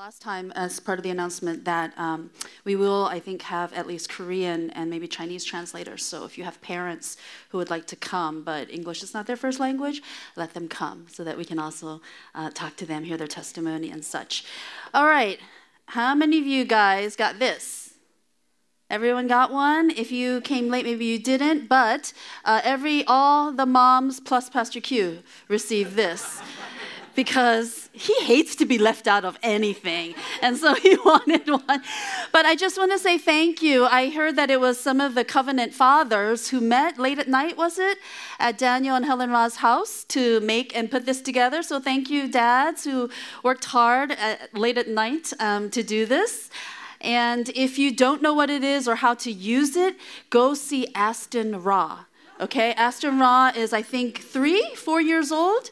last time as part of the announcement that um, we will, I think, have at least Korean and maybe Chinese translators. So if you have parents who would like to come, but English is not their first language, let them come so that we can also uh, talk to them, hear their testimony, and such. All right, how many of you guys got this? Everyone got one. If you came late, maybe you didn't. But uh, every all the moms plus Pastor Q received this because he hates to be left out of anything. And so he wanted one. But I just want to say thank you. I heard that it was some of the covenant fathers who met late at night, was it, at Daniel and Helen Ra's house to make and put this together. So thank you, dads, who worked hard at, late at night um, to do this. And if you don't know what it is or how to use it, go see Aston Ra. Okay, Aston Ra is, I think, three, four years old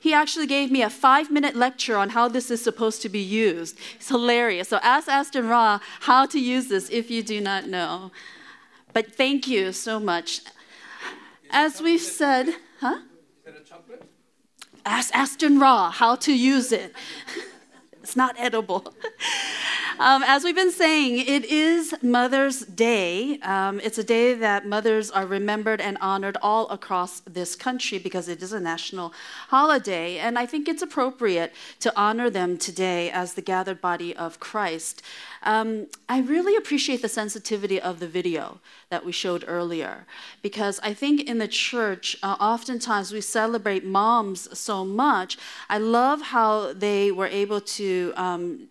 he actually gave me a five minute lecture on how this is supposed to be used. It's hilarious. So ask Aston Ra how to use this if you do not know. But thank you so much. As we've said, huh? Ask Aston Ra how to use it. it's not edible. Um, as we've been saying, it is Mother's Day. Um, it's a day that mothers are remembered and honored all across this country because it is a national holiday. And I think it's appropriate to honor them today as the gathered body of Christ. Um, I really appreciate the sensitivity of the video that we showed earlier because I think in the church, uh, oftentimes we celebrate moms so much. I love how they were able to um,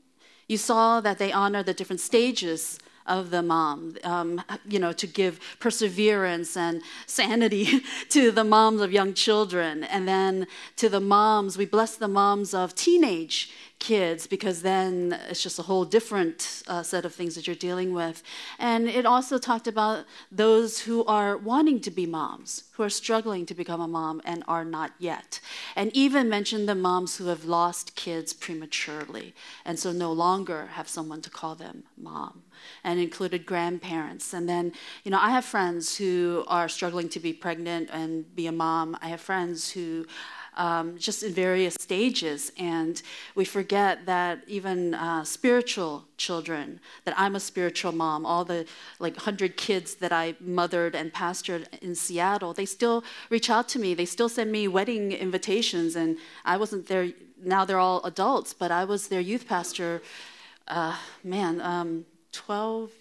you saw that they honor the different stages of the mom, um, you know, to give perseverance and sanity to the moms of young children. And then to the moms, we bless the moms of teenage kids because then it's just a whole different uh, set of things that you're dealing with. And it also talked about those who are wanting to be moms, who are struggling to become a mom and are not yet. And even mentioned the moms who have lost kids prematurely and so no longer have someone to call them mom. And included grandparents. And then, you know, I have friends who are struggling to be pregnant and be a mom. I have friends who um, just in various stages. And we forget that even uh, spiritual children, that I'm a spiritual mom, all the like 100 kids that I mothered and pastored in Seattle, they still reach out to me. They still send me wedding invitations. And I wasn't there, now they're all adults, but I was their youth pastor, uh, man, um, 12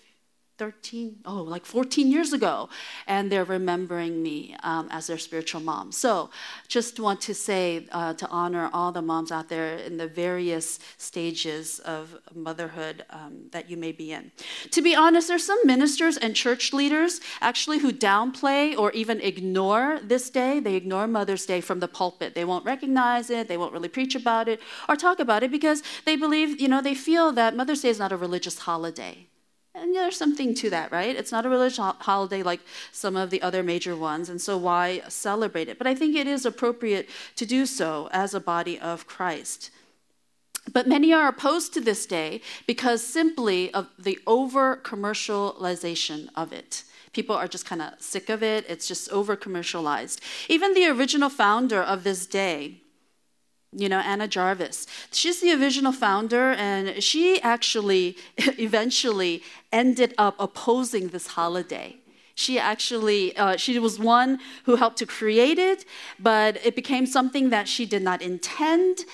13, oh, like 14 years ago, and they're remembering me um, as their spiritual mom. So, just want to say uh, to honor all the moms out there in the various stages of motherhood um, that you may be in. To be honest, there's some ministers and church leaders actually who downplay or even ignore this day. They ignore Mother's Day from the pulpit. They won't recognize it, they won't really preach about it or talk about it because they believe, you know, they feel that Mother's Day is not a religious holiday. And there's something to that, right? It's not a religious holiday like some of the other major ones, and so why celebrate it? But I think it is appropriate to do so as a body of Christ. But many are opposed to this day because simply of the over commercialization of it. People are just kind of sick of it, it's just over commercialized. Even the original founder of this day, you know, Anna Jarvis. She's the original founder, and she actually eventually ended up opposing this holiday. She actually, uh, she was one who helped to create it, but it became something that she did not intend.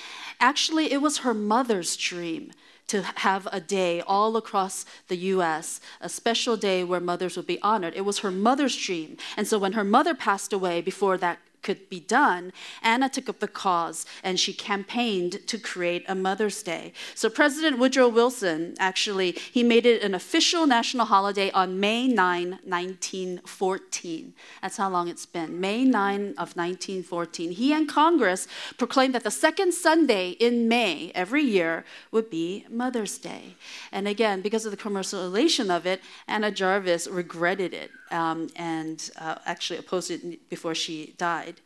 Actually, it was her mother's dream to have a day all across the US, a special day where mothers would be honored. It was her mother's dream. And so when her mother passed away before that could be done, Anna took up the cause and she campaigned to create a Mother's Day. So President Woodrow Wilson actually he made it an official national holiday on May 9, 1914. That's how long it's been. May 9 of 1914. He and Congress proclaimed that the second Sunday in May every year would be Mother's Day. And again, because of the commercialization of it, Anna Jarvis regretted it um, and uh, actually opposed it before she died.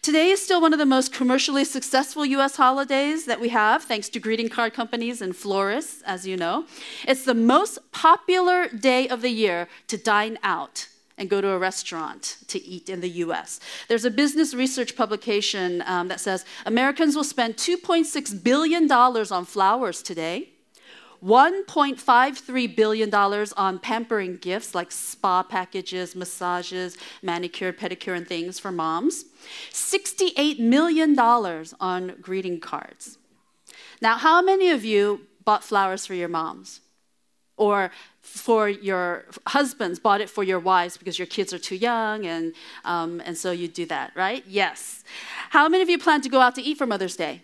Today is still one of the most commercially successful US holidays that we have, thanks to greeting card companies and florists, as you know. It's the most popular day of the year to dine out and go to a restaurant to eat in the US. There's a business research publication um, that says Americans will spend $2.6 billion on flowers today $1.53 billion on pampering gifts like spa packages, massages, manicure, pedicure, and things for moms. $68 million on greeting cards. Now, how many of you bought flowers for your moms? Or for your husbands, bought it for your wives because your kids are too young, and, um, and so you do that, right? Yes. How many of you plan to go out to eat for Mother's Day?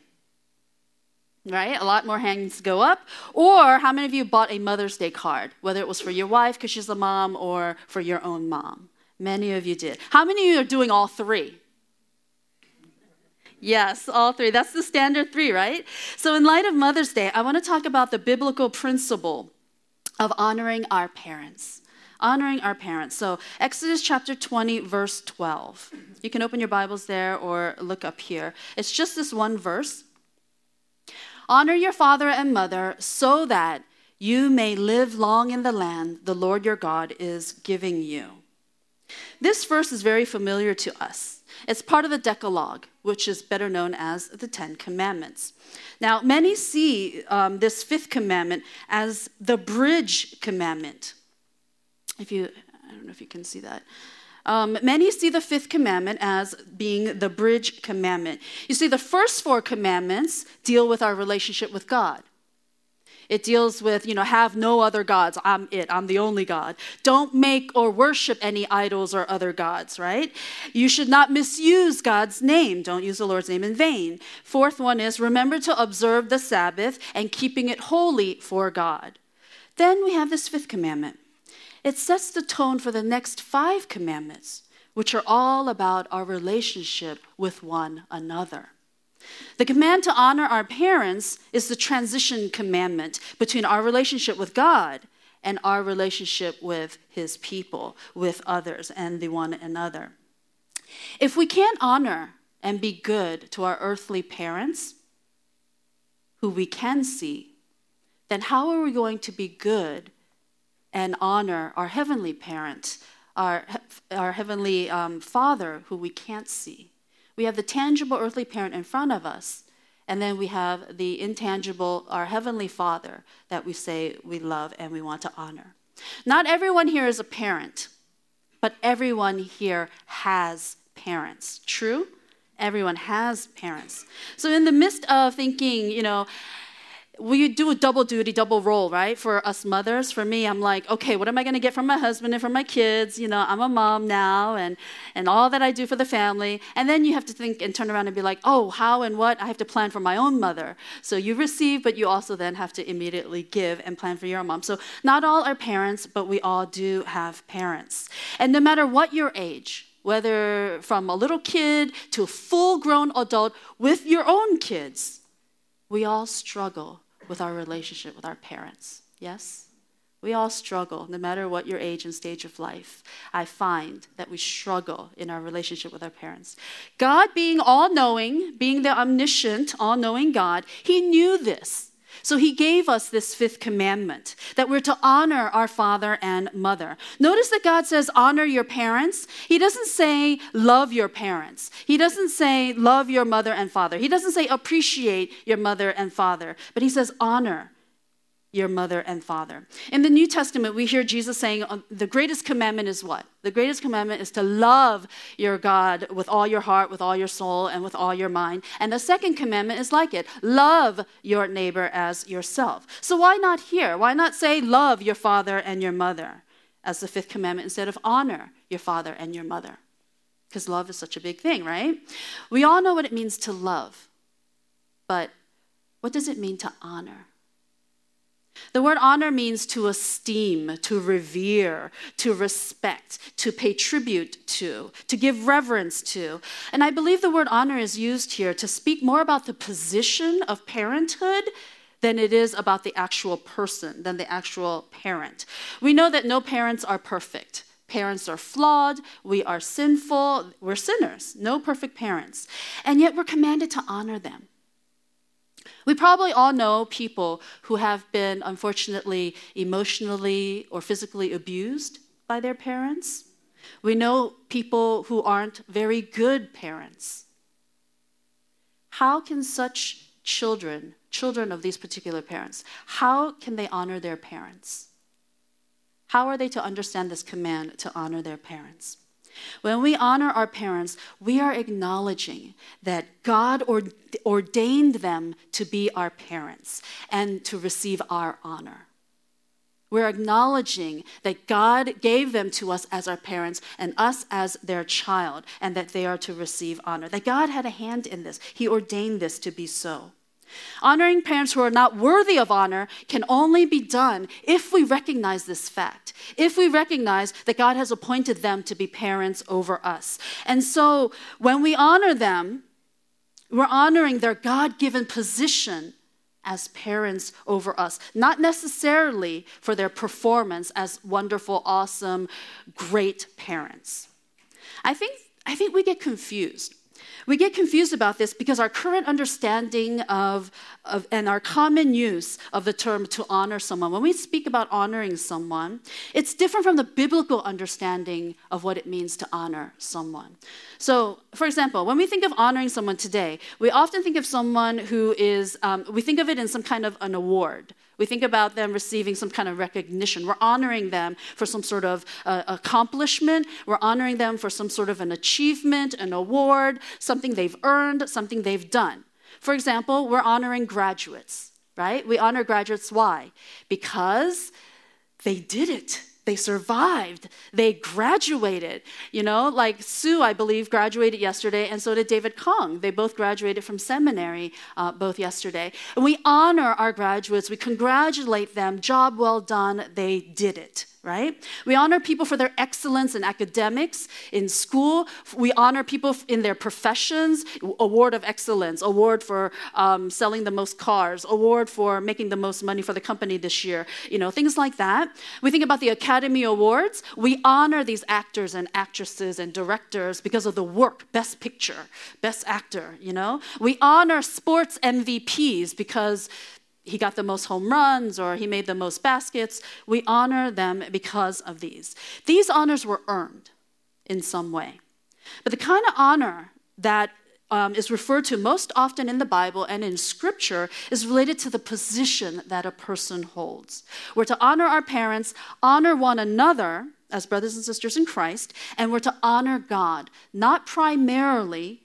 Right? A lot more hands go up. Or how many of you bought a Mother's Day card, whether it was for your wife because she's a mom or for your own mom? Many of you did. How many of you are doing all three? Yes, all three. That's the standard three, right? So, in light of Mother's Day, I want to talk about the biblical principle of honoring our parents. Honoring our parents. So, Exodus chapter 20, verse 12. You can open your Bibles there or look up here. It's just this one verse. Honor your father and mother so that you may live long in the land the Lord your God is giving you. This verse is very familiar to us. It's part of the Decalogue, which is better known as the Ten Commandments. Now, many see um, this fifth commandment as the bridge commandment. If you, I don't know if you can see that. Um, many see the fifth commandment as being the bridge commandment. You see, the first four commandments deal with our relationship with God. It deals with, you know, have no other gods. I'm it. I'm the only God. Don't make or worship any idols or other gods, right? You should not misuse God's name. Don't use the Lord's name in vain. Fourth one is remember to observe the Sabbath and keeping it holy for God. Then we have this fifth commandment it sets the tone for the next five commandments, which are all about our relationship with one another. The command to honor our parents is the transition commandment between our relationship with God and our relationship with His people, with others, and the one another. If we can't honor and be good to our earthly parents, who we can see, then how are we going to be good and honor our heavenly parent, our, our heavenly um, father who we can't see. We have the tangible earthly parent in front of us, and then we have the intangible, our heavenly father that we say we love and we want to honor. Not everyone here is a parent, but everyone here has parents. True? Everyone has parents. So, in the midst of thinking, you know, we do a double duty, double role, right? For us mothers. For me, I'm like, okay, what am I going to get from my husband and from my kids? You know, I'm a mom now and, and all that I do for the family. And then you have to think and turn around and be like, oh, how and what? I have to plan for my own mother. So you receive, but you also then have to immediately give and plan for your mom. So not all are parents, but we all do have parents. And no matter what your age, whether from a little kid to a full grown adult with your own kids, we all struggle with our relationship with our parents. Yes? We all struggle, no matter what your age and stage of life. I find that we struggle in our relationship with our parents. God, being all knowing, being the omniscient, all knowing God, He knew this. So he gave us this fifth commandment that we're to honor our father and mother. Notice that God says, honor your parents. He doesn't say, love your parents. He doesn't say, love your mother and father. He doesn't say, appreciate your mother and father. But he says, honor your mother and father. In the New Testament, we hear Jesus saying uh, the greatest commandment is what? The greatest commandment is to love your God with all your heart, with all your soul, and with all your mind. And the second commandment is like it love your neighbor as yourself. So why not here? Why not say love your father and your mother as the fifth commandment instead of honor your father and your mother? Because love is such a big thing, right? We all know what it means to love, but what does it mean to honor? The word honor means to esteem, to revere, to respect, to pay tribute to, to give reverence to. And I believe the word honor is used here to speak more about the position of parenthood than it is about the actual person, than the actual parent. We know that no parents are perfect. Parents are flawed, we are sinful, we're sinners, no perfect parents. And yet we're commanded to honor them. We probably all know people who have been, unfortunately, emotionally or physically abused by their parents. We know people who aren't very good parents. How can such children children of these particular parents, how can they honor their parents? How are they to understand this command to honor their parents? When we honor our parents, we are acknowledging that God ordained them to be our parents and to receive our honor. We're acknowledging that God gave them to us as our parents and us as their child, and that they are to receive honor. That God had a hand in this, He ordained this to be so. Honoring parents who are not worthy of honor can only be done if we recognize this fact, if we recognize that God has appointed them to be parents over us. And so when we honor them, we're honoring their God given position as parents over us, not necessarily for their performance as wonderful, awesome, great parents. I think, I think we get confused we get confused about this because our current understanding of, of, and our common use of the term to honor someone, when we speak about honoring someone, it's different from the biblical understanding of what it means to honor someone. So, for example, when we think of honoring someone today, we often think of someone who is, um, we think of it in some kind of an award. We think about them receiving some kind of recognition. We're honoring them for some sort of uh, accomplishment. We're honoring them for some sort of an achievement, an award, something they've earned, something they've done. For example, we're honoring graduates, right? We honor graduates. Why? Because they did it they survived. They graduated. You know, like Sue, I believe, graduated yesterday, and so did David Kong. They both graduated from seminary uh, both yesterday. And we honor our graduates, we congratulate them. Job well done. They did it right? We honor people for their excellence in academics, in school. We honor people in their professions, award of excellence, award for um, selling the most cars, award for making the most money for the company this year, you know, things like that. We think about the Academy Awards. We honor these actors and actresses and directors because of the work, best picture, best actor, you know? We honor sports MVPs because he got the most home runs or he made the most baskets. We honor them because of these. These honors were earned in some way. But the kind of honor that um, is referred to most often in the Bible and in Scripture is related to the position that a person holds. We're to honor our parents, honor one another as brothers and sisters in Christ, and we're to honor God, not primarily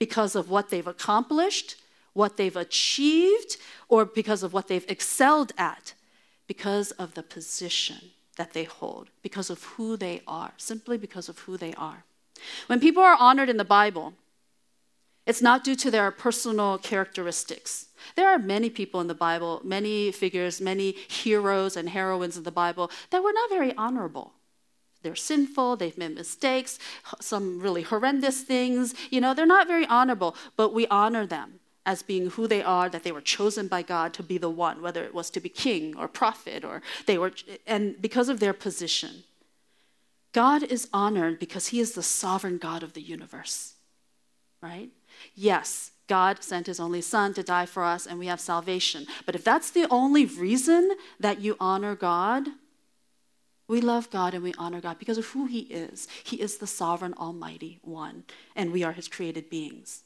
because of what they've accomplished, what they've achieved, or because of what they've excelled at, because of the position that they hold, because of who they are, simply because of who they are. When people are honored in the Bible, it's not due to their personal characteristics. There are many people in the Bible, many figures, many heroes and heroines in the Bible that were not very honorable. They're sinful, they've made mistakes, some really horrendous things. You know, they're not very honorable, but we honor them as being who they are, that they were chosen by God to be the one, whether it was to be king or prophet, or they were, and because of their position. God is honored because he is the sovereign God of the universe, right? Yes, God sent his only son to die for us and we have salvation. But if that's the only reason that you honor God, we love God and we honor God because of who he is. He is the sovereign, almighty one, and we are his created beings.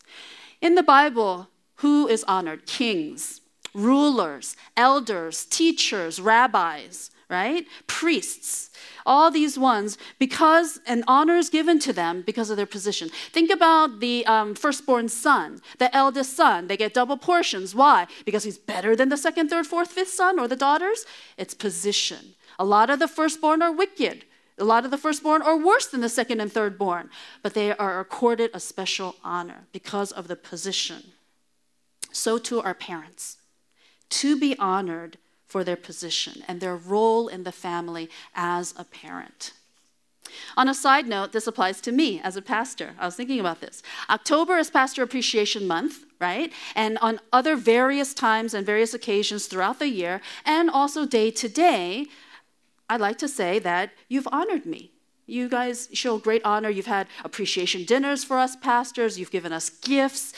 In the Bible, who is honored? Kings, rulers, elders, teachers, rabbis, right? Priests. All these ones, because an honor is given to them because of their position. Think about the um, firstborn son, the eldest son. They get double portions. Why? Because he's better than the second, third, fourth, fifth son or the daughters? It's position. A lot of the firstborn are wicked. A lot of the firstborn are worse than the second and third born, but they are accorded a special honor because of the position so too are parents, to be honored for their position and their role in the family as a parent. On a side note, this applies to me as a pastor. I was thinking about this. October is Pastor Appreciation Month, right? And on other various times and various occasions throughout the year, and also day to day, I'd like to say that you've honored me. You guys show great honor. You've had appreciation dinners for us pastors. You've given us gifts.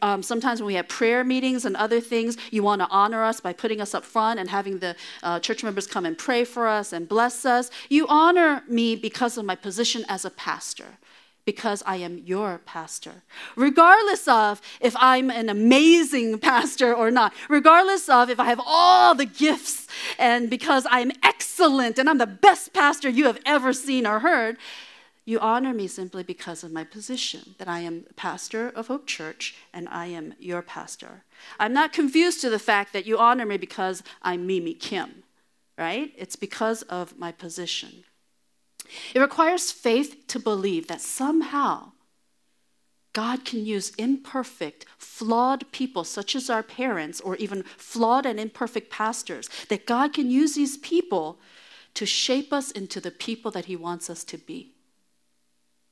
Um, sometimes when we have prayer meetings and other things, you want to honor us by putting us up front and having the uh, church members come and pray for us and bless us. You honor me because of my position as a pastor because I am your pastor. Regardless of if I'm an amazing pastor or not, regardless of if I have all the gifts and because I'm excellent and I'm the best pastor you have ever seen or heard, you honor me simply because of my position, that I am pastor of Hope Church and I am your pastor. I'm not confused to the fact that you honor me because I'm Mimi Kim, right? It's because of my position. It requires faith to believe that somehow God can use imperfect, flawed people, such as our parents, or even flawed and imperfect pastors, that God can use these people to shape us into the people that He wants us to be.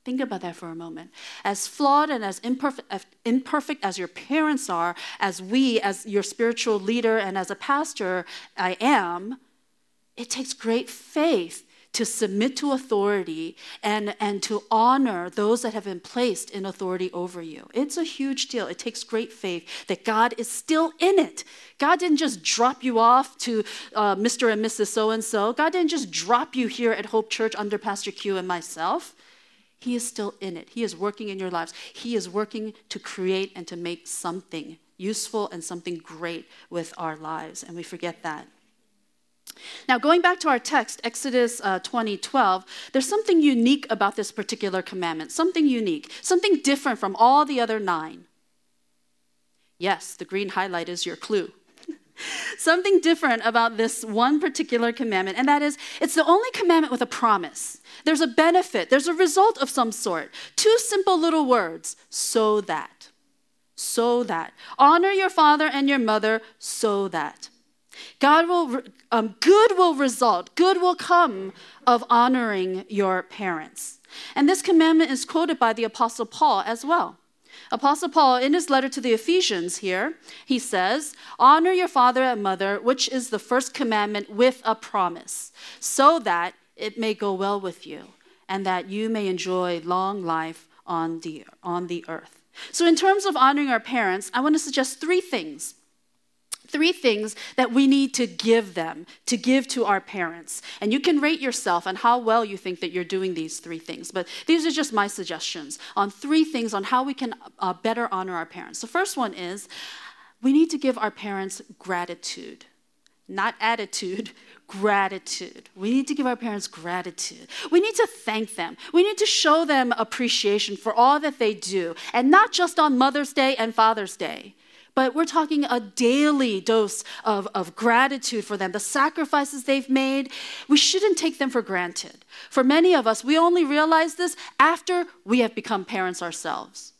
Think about that for a moment. As flawed and as imperfect, as imperfect as your parents are, as we, as your spiritual leader and as a pastor, I am, it takes great faith to submit to authority and, and to honor those that have been placed in authority over you. It's a huge deal. It takes great faith that God is still in it. God didn't just drop you off to uh, Mr. and Mrs. So and so. God didn't just drop you here at Hope Church under Pastor Q and myself. He is still in it. He is working in your lives. He is working to create and to make something useful and something great with our lives. And we forget that. Now, going back to our text, Exodus uh, 20 12, there's something unique about this particular commandment, something unique, something different from all the other nine. Yes, the green highlight is your clue. something different about this one particular commandment, and that is it's the only commandment with a promise. There's a benefit, there's a result of some sort. Two simple little words so that. So that. Honor your father and your mother so that. God will, um, good will result, good will come of honoring your parents. And this commandment is quoted by the Apostle Paul as well. Apostle Paul, in his letter to the Ephesians here, he says, Honor your father and mother, which is the first commandment with a promise, so that it may go well with you and that you may enjoy long life on the, on the earth. So, in terms of honoring our parents, I want to suggest three things three things that we need to give them, to give to our parents. And you can rate yourself on how well you think that you're doing these three things. But these are just my suggestions on three things on how we can uh, better honor our parents. The first one is we need to give our parents gratitude, not attitude. Gratitude. We need to give our parents gratitude. We need to thank them. We need to show them appreciation for all that they do, and not just on Mother's Day and Father's Day but we're talking a daily dose of, of gratitude for them, the sacrifices they've made. We shouldn't take them for granted. For many of us, we only realize this after we have become parents ourselves.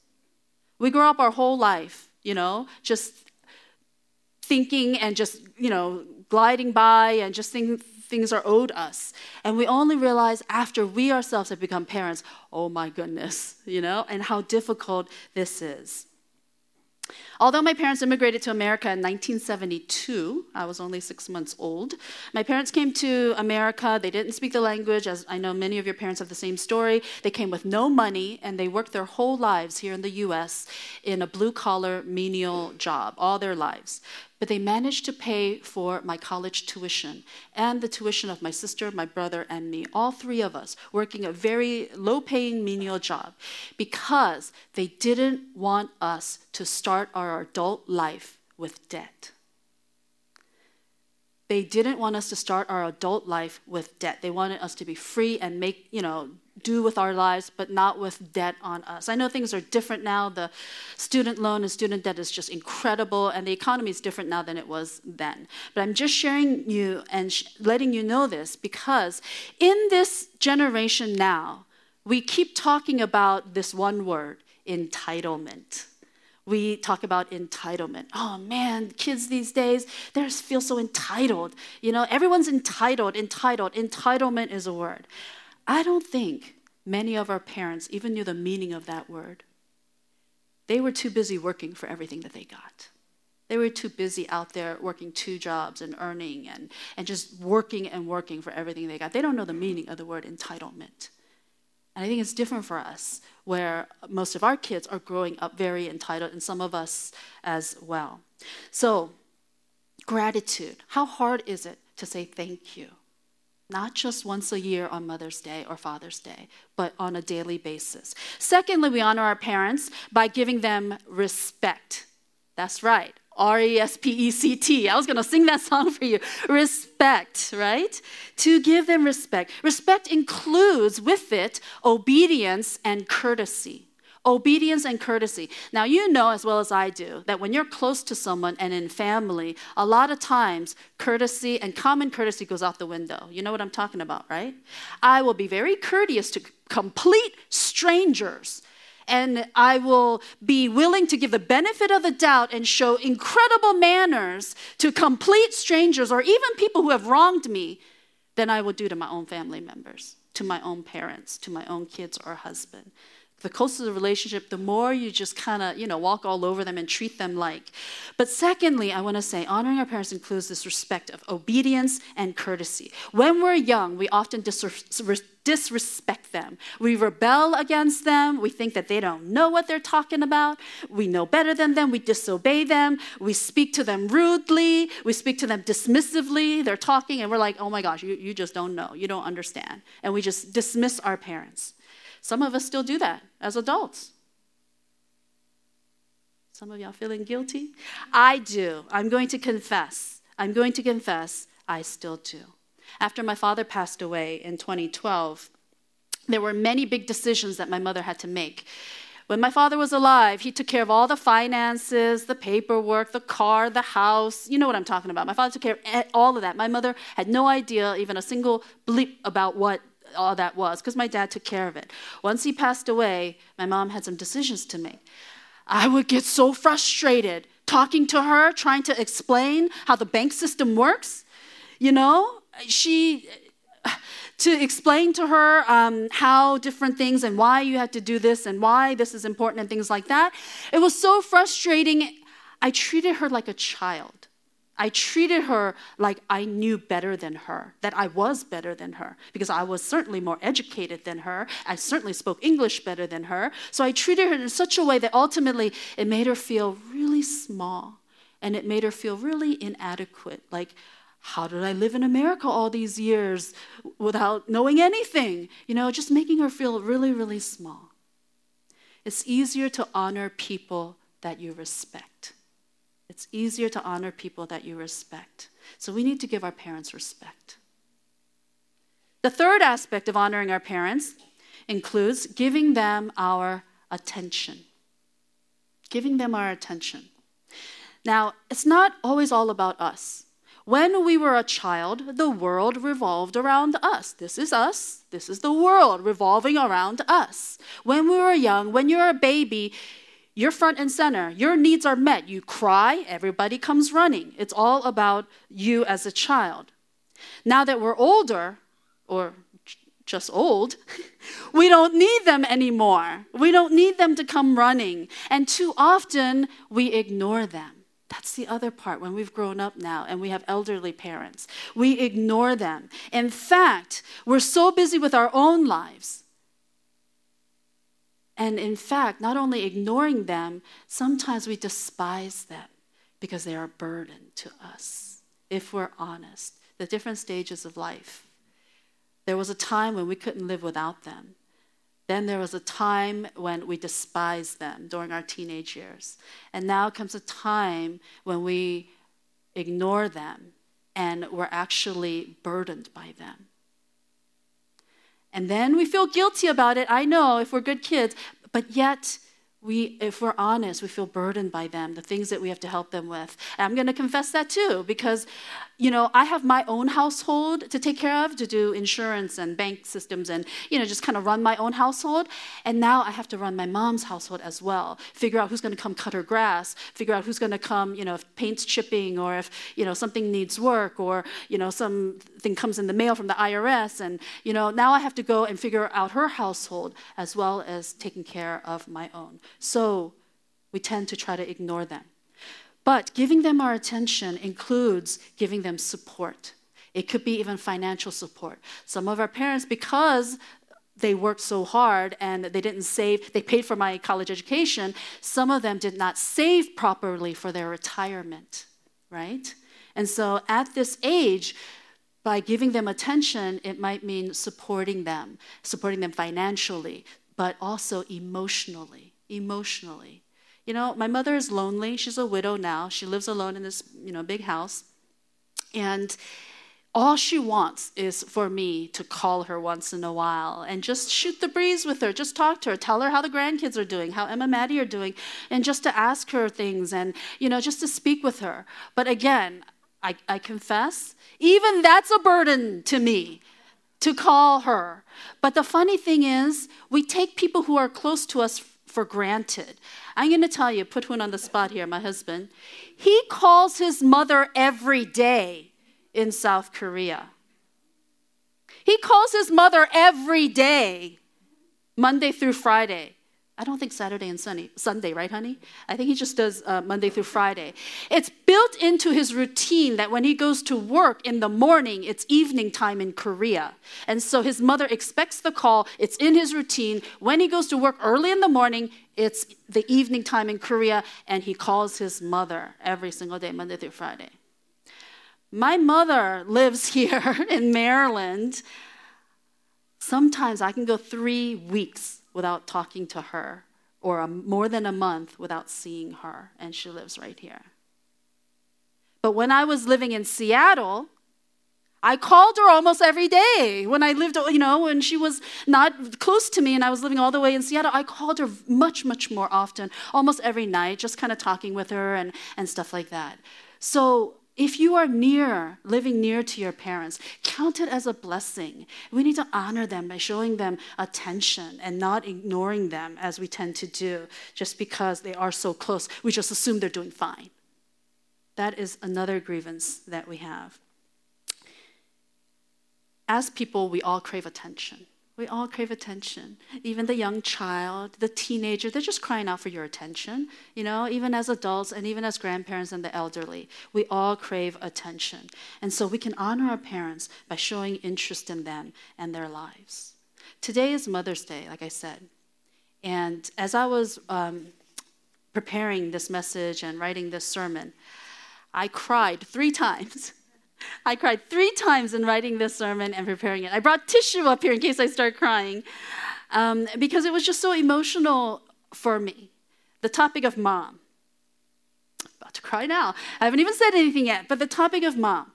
We grow up our whole life, you know, just thinking and just, you know, gliding by and just thinking things are owed us. And we only realize after we ourselves have become parents, oh my goodness, you know, and how difficult this is. Although my parents immigrated to America in 1972, I was only six months old. My parents came to America. They didn't speak the language, as I know many of your parents have the same story. They came with no money, and they worked their whole lives here in the US in a blue collar menial job, all their lives. But they managed to pay for my college tuition and the tuition of my sister, my brother, and me, all three of us, working a very low paying menial job because they didn't want us to start our adult life with debt. They didn't want us to start our adult life with debt. They wanted us to be free and make, you know, do with our lives, but not with debt on us. I know things are different now. The student loan and student debt is just incredible, and the economy is different now than it was then. But I'm just sharing you and sh- letting you know this because in this generation now, we keep talking about this one word entitlement. We talk about entitlement. Oh man, kids these days, they just feel so entitled. You know, everyone's entitled, entitled. Entitlement is a word. I don't think many of our parents even knew the meaning of that word. They were too busy working for everything that they got. They were too busy out there working two jobs and earning and, and just working and working for everything they got. They don't know the meaning of the word entitlement. And I think it's different for us, where most of our kids are growing up very entitled, and some of us as well. So, gratitude. How hard is it to say thank you? not just once a year on Mother's Day or Father's Day, but on a daily basis. Secondly, we honor our parents by giving them respect. That's right. R E S P E C T. I was going to sing that song for you. Respect, right? To give them respect. Respect includes with it obedience and courtesy obedience and courtesy. Now, you know as well as I do that when you're close to someone and in family, a lot of times courtesy and common courtesy goes out the window. You know what I'm talking about, right? I will be very courteous to complete strangers. And I will be willing to give the benefit of the doubt and show incredible manners to complete strangers or even people who have wronged me than I will do to my own family members, to my own parents, to my own kids or husband the closer the relationship, the more you just kind of, you know, walk all over them and treat them like. But secondly, I want to say honoring our parents includes this respect of obedience and courtesy. When we're young, we often disrespect them. We rebel against them. We think that they don't know what they're talking about. We know better than them. We disobey them. We speak to them rudely. We speak to them dismissively. They're talking, and we're like, oh my gosh, you, you just don't know. You don't understand. And we just dismiss our parents. Some of us still do that as adults. Some of y'all feeling guilty? I do. I'm going to confess. I'm going to confess I still do. After my father passed away in 2012, there were many big decisions that my mother had to make. When my father was alive, he took care of all the finances, the paperwork, the car, the house. You know what I'm talking about. My father took care of all of that. My mother had no idea, even a single bleep, about what all that was because my dad took care of it. Once he passed away, my mom had some decisions to make. I would get so frustrated talking to her, trying to explain how the bank system works. You know, she to explain to her um, how different things and why you had to do this and why this is important and things like that. It was so frustrating. I treated her like a child. I treated her like I knew better than her, that I was better than her, because I was certainly more educated than her. I certainly spoke English better than her. So I treated her in such a way that ultimately it made her feel really small and it made her feel really inadequate. Like, how did I live in America all these years without knowing anything? You know, just making her feel really, really small. It's easier to honor people that you respect. It's easier to honor people that you respect. So we need to give our parents respect. The third aspect of honoring our parents includes giving them our attention. Giving them our attention. Now, it's not always all about us. When we were a child, the world revolved around us. This is us. This is the world revolving around us. When we were young, when you're a baby, you're front and center. Your needs are met. You cry, everybody comes running. It's all about you as a child. Now that we're older, or just old, we don't need them anymore. We don't need them to come running. And too often, we ignore them. That's the other part when we've grown up now and we have elderly parents. We ignore them. In fact, we're so busy with our own lives and in fact, not only ignoring them, sometimes we despise them because they are a burden to us, if we're honest. The different stages of life. There was a time when we couldn't live without them. Then there was a time when we despised them during our teenage years. And now comes a time when we ignore them and we're actually burdened by them. And then we feel guilty about it. I know if we're good kids, but yet we, if we're honest, we feel burdened by them, the things that we have to help them with. And I'm going to confess that too, because, you know, I have my own household to take care of, to do insurance and bank systems and, you know, just kind of run my own household. And now I have to run my mom's household as well, figure out who's going to come cut her grass, figure out who's going to come, you know, if paint's chipping or if, you know, something needs work or, you know, something comes in the mail from the IRS. And, you know, now I have to go and figure out her household as well as taking care of my own. So we tend to try to ignore them. But giving them our attention includes giving them support. It could be even financial support. Some of our parents, because they worked so hard and they didn't save, they paid for my college education, some of them did not save properly for their retirement, right? And so at this age, by giving them attention, it might mean supporting them, supporting them financially, but also emotionally. Emotionally. You know, my mother is lonely. She's a widow now. She lives alone in this, you know, big house. And all she wants is for me to call her once in a while and just shoot the breeze with her, just talk to her, tell her how the grandkids are doing, how Emma Maddie are doing, and just to ask her things and, you know, just to speak with her. But again, I, I confess, even that's a burden to me to call her. But the funny thing is, we take people who are close to us for granted. I'm going to tell you, put one on the spot here, my husband. He calls his mother every day in South Korea. He calls his mother every day, Monday through Friday. I don't think Saturday and Sunday, Sunday, right, honey? I think he just does uh, Monday through Friday. It's built into his routine that when he goes to work in the morning, it's evening time in Korea. And so his mother expects the call. It's in his routine. When he goes to work early in the morning, it's the evening time in Korea, and he calls his mother every single day, Monday through Friday. My mother lives here in Maryland. Sometimes I can go three weeks without talking to her, or a, more than a month without seeing her, and she lives right here. But when I was living in Seattle, I called her almost every day when I lived, you know, when she was not close to me and I was living all the way in Seattle. I called her much, much more often, almost every night, just kind of talking with her and, and stuff like that. So if you are near, living near to your parents, count it as a blessing. We need to honor them by showing them attention and not ignoring them as we tend to do just because they are so close. We just assume they're doing fine. That is another grievance that we have. As people, we all crave attention. We all crave attention. Even the young child, the teenager, they're just crying out for your attention. You know, even as adults and even as grandparents and the elderly, we all crave attention. And so we can honor our parents by showing interest in them and their lives. Today is Mother's Day, like I said. And as I was um, preparing this message and writing this sermon, I cried three times I cried three times in writing this sermon and preparing it. I brought tissue up here in case I start crying um, because it was just so emotional for me. The topic of mom. I'm About to cry now. I haven't even said anything yet, but the topic of mom.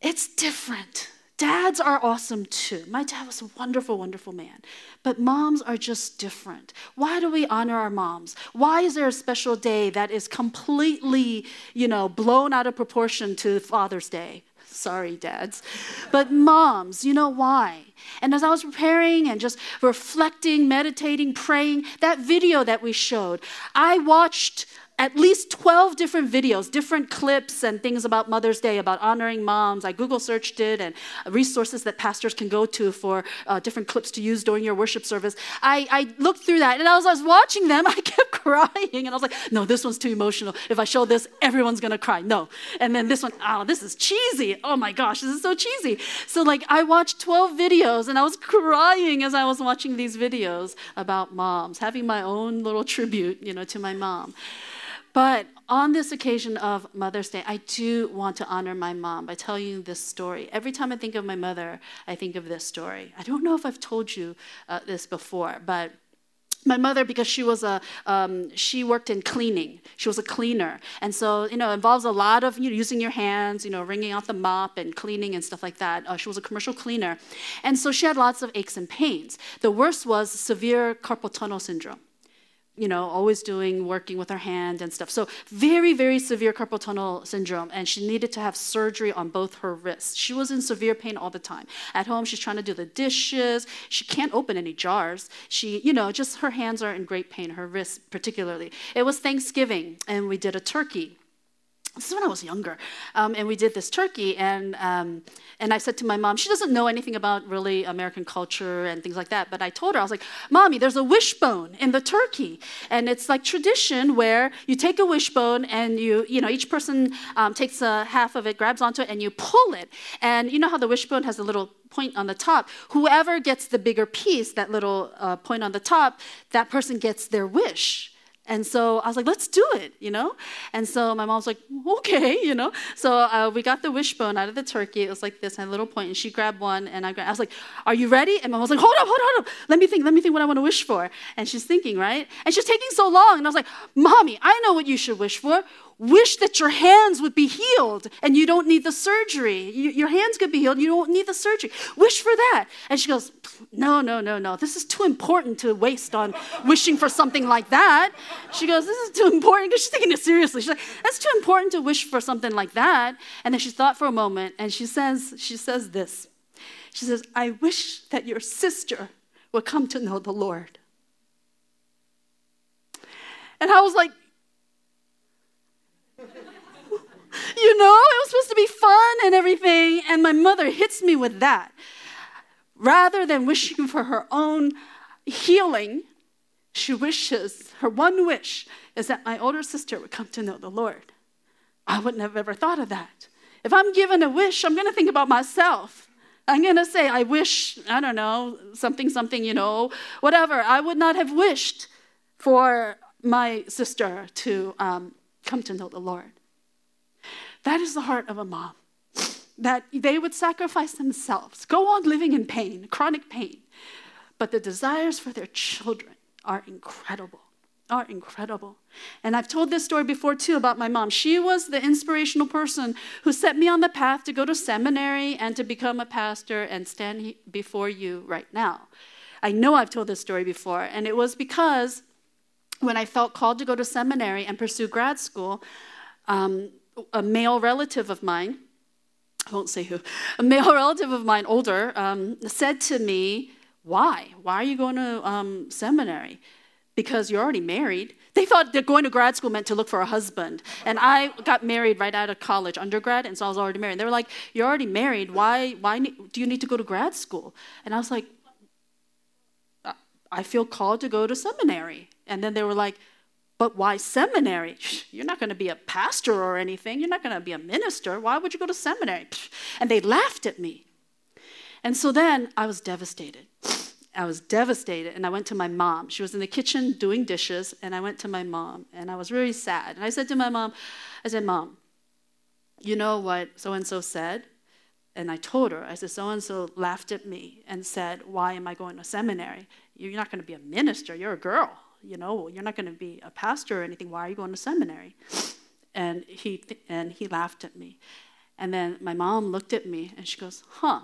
It's different. Dads are awesome too. My dad was a wonderful, wonderful man. But moms are just different. Why do we honor our moms? Why is there a special day that is completely, you know, blown out of proportion to Father's Day? Sorry, dads. But moms, you know why? And as I was preparing and just reflecting, meditating, praying, that video that we showed, I watched at least 12 different videos, different clips and things about Mother's Day, about honoring moms. I Google searched it and resources that pastors can go to for uh, different clips to use during your worship service. I, I looked through that and as I was watching them, I kept crying. And I was like, no, this one's too emotional. If I show this, everyone's gonna cry. No. And then this one, oh, this is cheesy. Oh my gosh, this is so cheesy. So, like, I watched 12 videos and I was crying as I was watching these videos about moms, having my own little tribute, you know, to my mom. But on this occasion of Mother's Day, I do want to honor my mom by telling you this story. Every time I think of my mother, I think of this story. I don't know if I've told you uh, this before, but my mother because she was a um, she worked in cleaning. She was a cleaner. And so you know involves a lot of you know, using your hands you know wringing out the mop and cleaning and stuff like that. Uh, she was a commercial cleaner. And so she had lots of aches and pains. The worst was severe carpal tunnel syndrome you know, always doing working with her hand and stuff. So very, very severe carpal tunnel syndrome, and she needed to have surgery on both her wrists. She was in severe pain all the time. At home, she's trying to do the dishes. She can't open any jars. She, you know, just her hands are in great pain, her wrists particularly. It was Thanksgiving, and we did a turkey this is when I was younger, um, and we did this turkey, and um, and I said to my mom, she doesn't know anything about really American culture and things like that, but I told her I was like, "Mommy, there's a wishbone in the turkey, and it's like tradition where you take a wishbone and you you know each person um, takes a half of it, grabs onto it, and you pull it, and you know how the wishbone has a little point on the top. Whoever gets the bigger piece, that little uh, point on the top, that person gets their wish." And so I was like, let's do it, you know? And so my mom's like, okay, you know? So uh, we got the wishbone out of the turkey. It was like this, and a little point, and she grabbed one, and I, grabbed, I was like, are you ready? And my mom was like, hold up, hold up, hold up. Let me think, let me think what I want to wish for. And she's thinking, right? And she's taking so long. And I was like, mommy, I know what you should wish for wish that your hands would be healed and you don't need the surgery. You, your hands could be healed, you don't need the surgery. Wish for that. And she goes, No, no, no, no. This is too important to waste on wishing for something like that. She goes, This is too important because she's taking it seriously. She's like, That's too important to wish for something like that. And then she thought for a moment and she says, she says this. She says, I wish that your sister would come to know the Lord. And I was like, you know, it was supposed to be fun and everything. And my mother hits me with that. Rather than wishing for her own healing, she wishes, her one wish is that my older sister would come to know the Lord. I wouldn't have ever thought of that. If I'm given a wish, I'm going to think about myself. I'm going to say, I wish, I don't know, something, something, you know, whatever. I would not have wished for my sister to um, come to know the Lord. That is the heart of a mom. That they would sacrifice themselves, go on living in pain, chronic pain. But the desires for their children are incredible, are incredible. And I've told this story before too about my mom. She was the inspirational person who set me on the path to go to seminary and to become a pastor and stand before you right now. I know I've told this story before, and it was because when I felt called to go to seminary and pursue grad school, um, a male relative of mine, I won't say who, a male relative of mine, older, um, said to me, Why? Why are you going to um, seminary? Because you're already married. They thought that going to grad school meant to look for a husband. And I got married right out of college, undergrad, and so I was already married. And They were like, You're already married. Why, why do you need to go to grad school? And I was like, I feel called to go to seminary. And then they were like, but why seminary? You're not going to be a pastor or anything. You're not going to be a minister. Why would you go to seminary? And they laughed at me. And so then I was devastated. I was devastated. And I went to my mom. She was in the kitchen doing dishes. And I went to my mom. And I was really sad. And I said to my mom, I said, Mom, you know what so and so said? And I told her, I said, so and so laughed at me and said, Why am I going to seminary? You're not going to be a minister. You're a girl you know, you're not going to be a pastor or anything. Why are you going to seminary? And he, and he laughed at me. And then my mom looked at me and she goes, Huh,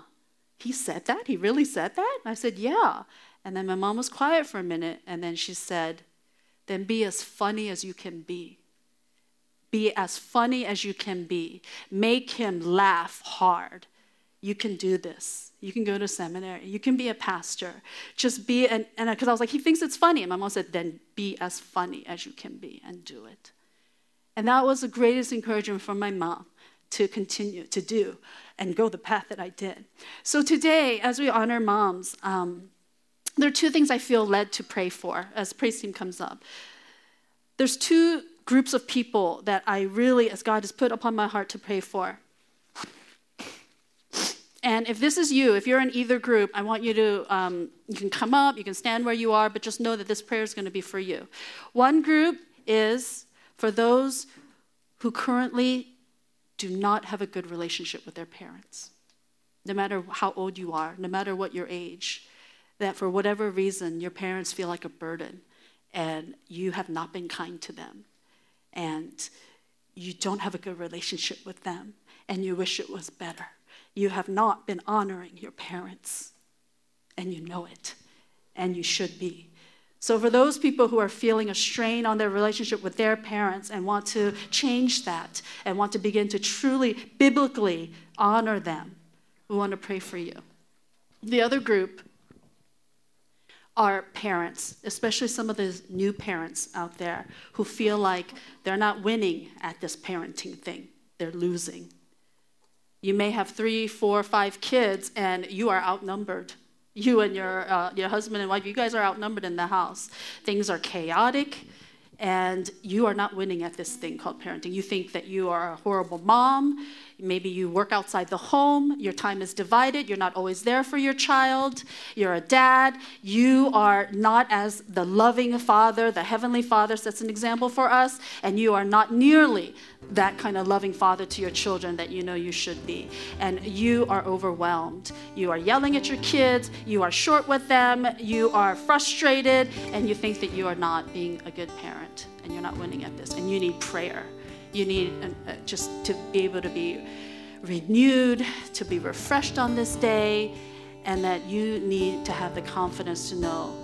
he said that? He really said that? And I said, Yeah. And then my mom was quiet for a minute and then she said, Then be as funny as you can be. Be as funny as you can be. Make him laugh hard. You can do this. You can go to seminary. You can be a pastor. Just be, and because I was like, he thinks it's funny. And my mom said, then be as funny as you can be and do it. And that was the greatest encouragement from my mom to continue to do and go the path that I did. So today, as we honor moms, um, there are two things I feel led to pray for as praise team comes up. There's two groups of people that I really, as God has put upon my heart to pray for. And if this is you, if you're in either group, I want you to, um, you can come up, you can stand where you are, but just know that this prayer is going to be for you. One group is for those who currently do not have a good relationship with their parents. No matter how old you are, no matter what your age, that for whatever reason, your parents feel like a burden and you have not been kind to them. And you don't have a good relationship with them and you wish it was better you have not been honoring your parents, and you know it, and you should be. So, for those people who are feeling a strain on their relationship with their parents and want to change that and want to begin to truly biblically honor them, we want to pray for you. The other group are parents, especially some of the new parents out there who feel like they're not winning at this parenting thing, they're losing. You may have three, four, five kids, and you are outnumbered. You and your, uh, your husband and wife, you guys are outnumbered in the house. Things are chaotic, and you are not winning at this thing called parenting. You think that you are a horrible mom. Maybe you work outside the home. Your time is divided. You're not always there for your child. You're a dad. You are not as the loving father, the heavenly father sets an example for us, and you are not nearly that kind of loving father to your children that you know you should be. And you are overwhelmed. You are yelling at your kids, you are short with them, you are frustrated, and you think that you are not being a good parent and you're not winning at this. And you need prayer. You need uh, just to be able to be renewed, to be refreshed on this day, and that you need to have the confidence to know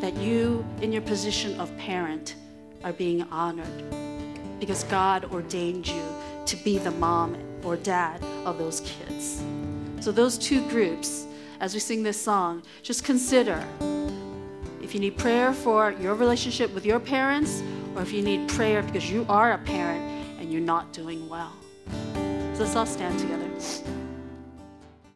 that you, in your position of parent, are being honored because God ordained you to be the mom or dad of those kids. So, those two groups, as we sing this song, just consider if you need prayer for your relationship with your parents, or if you need prayer because you are a parent and you're not doing well. So, let's all stand together.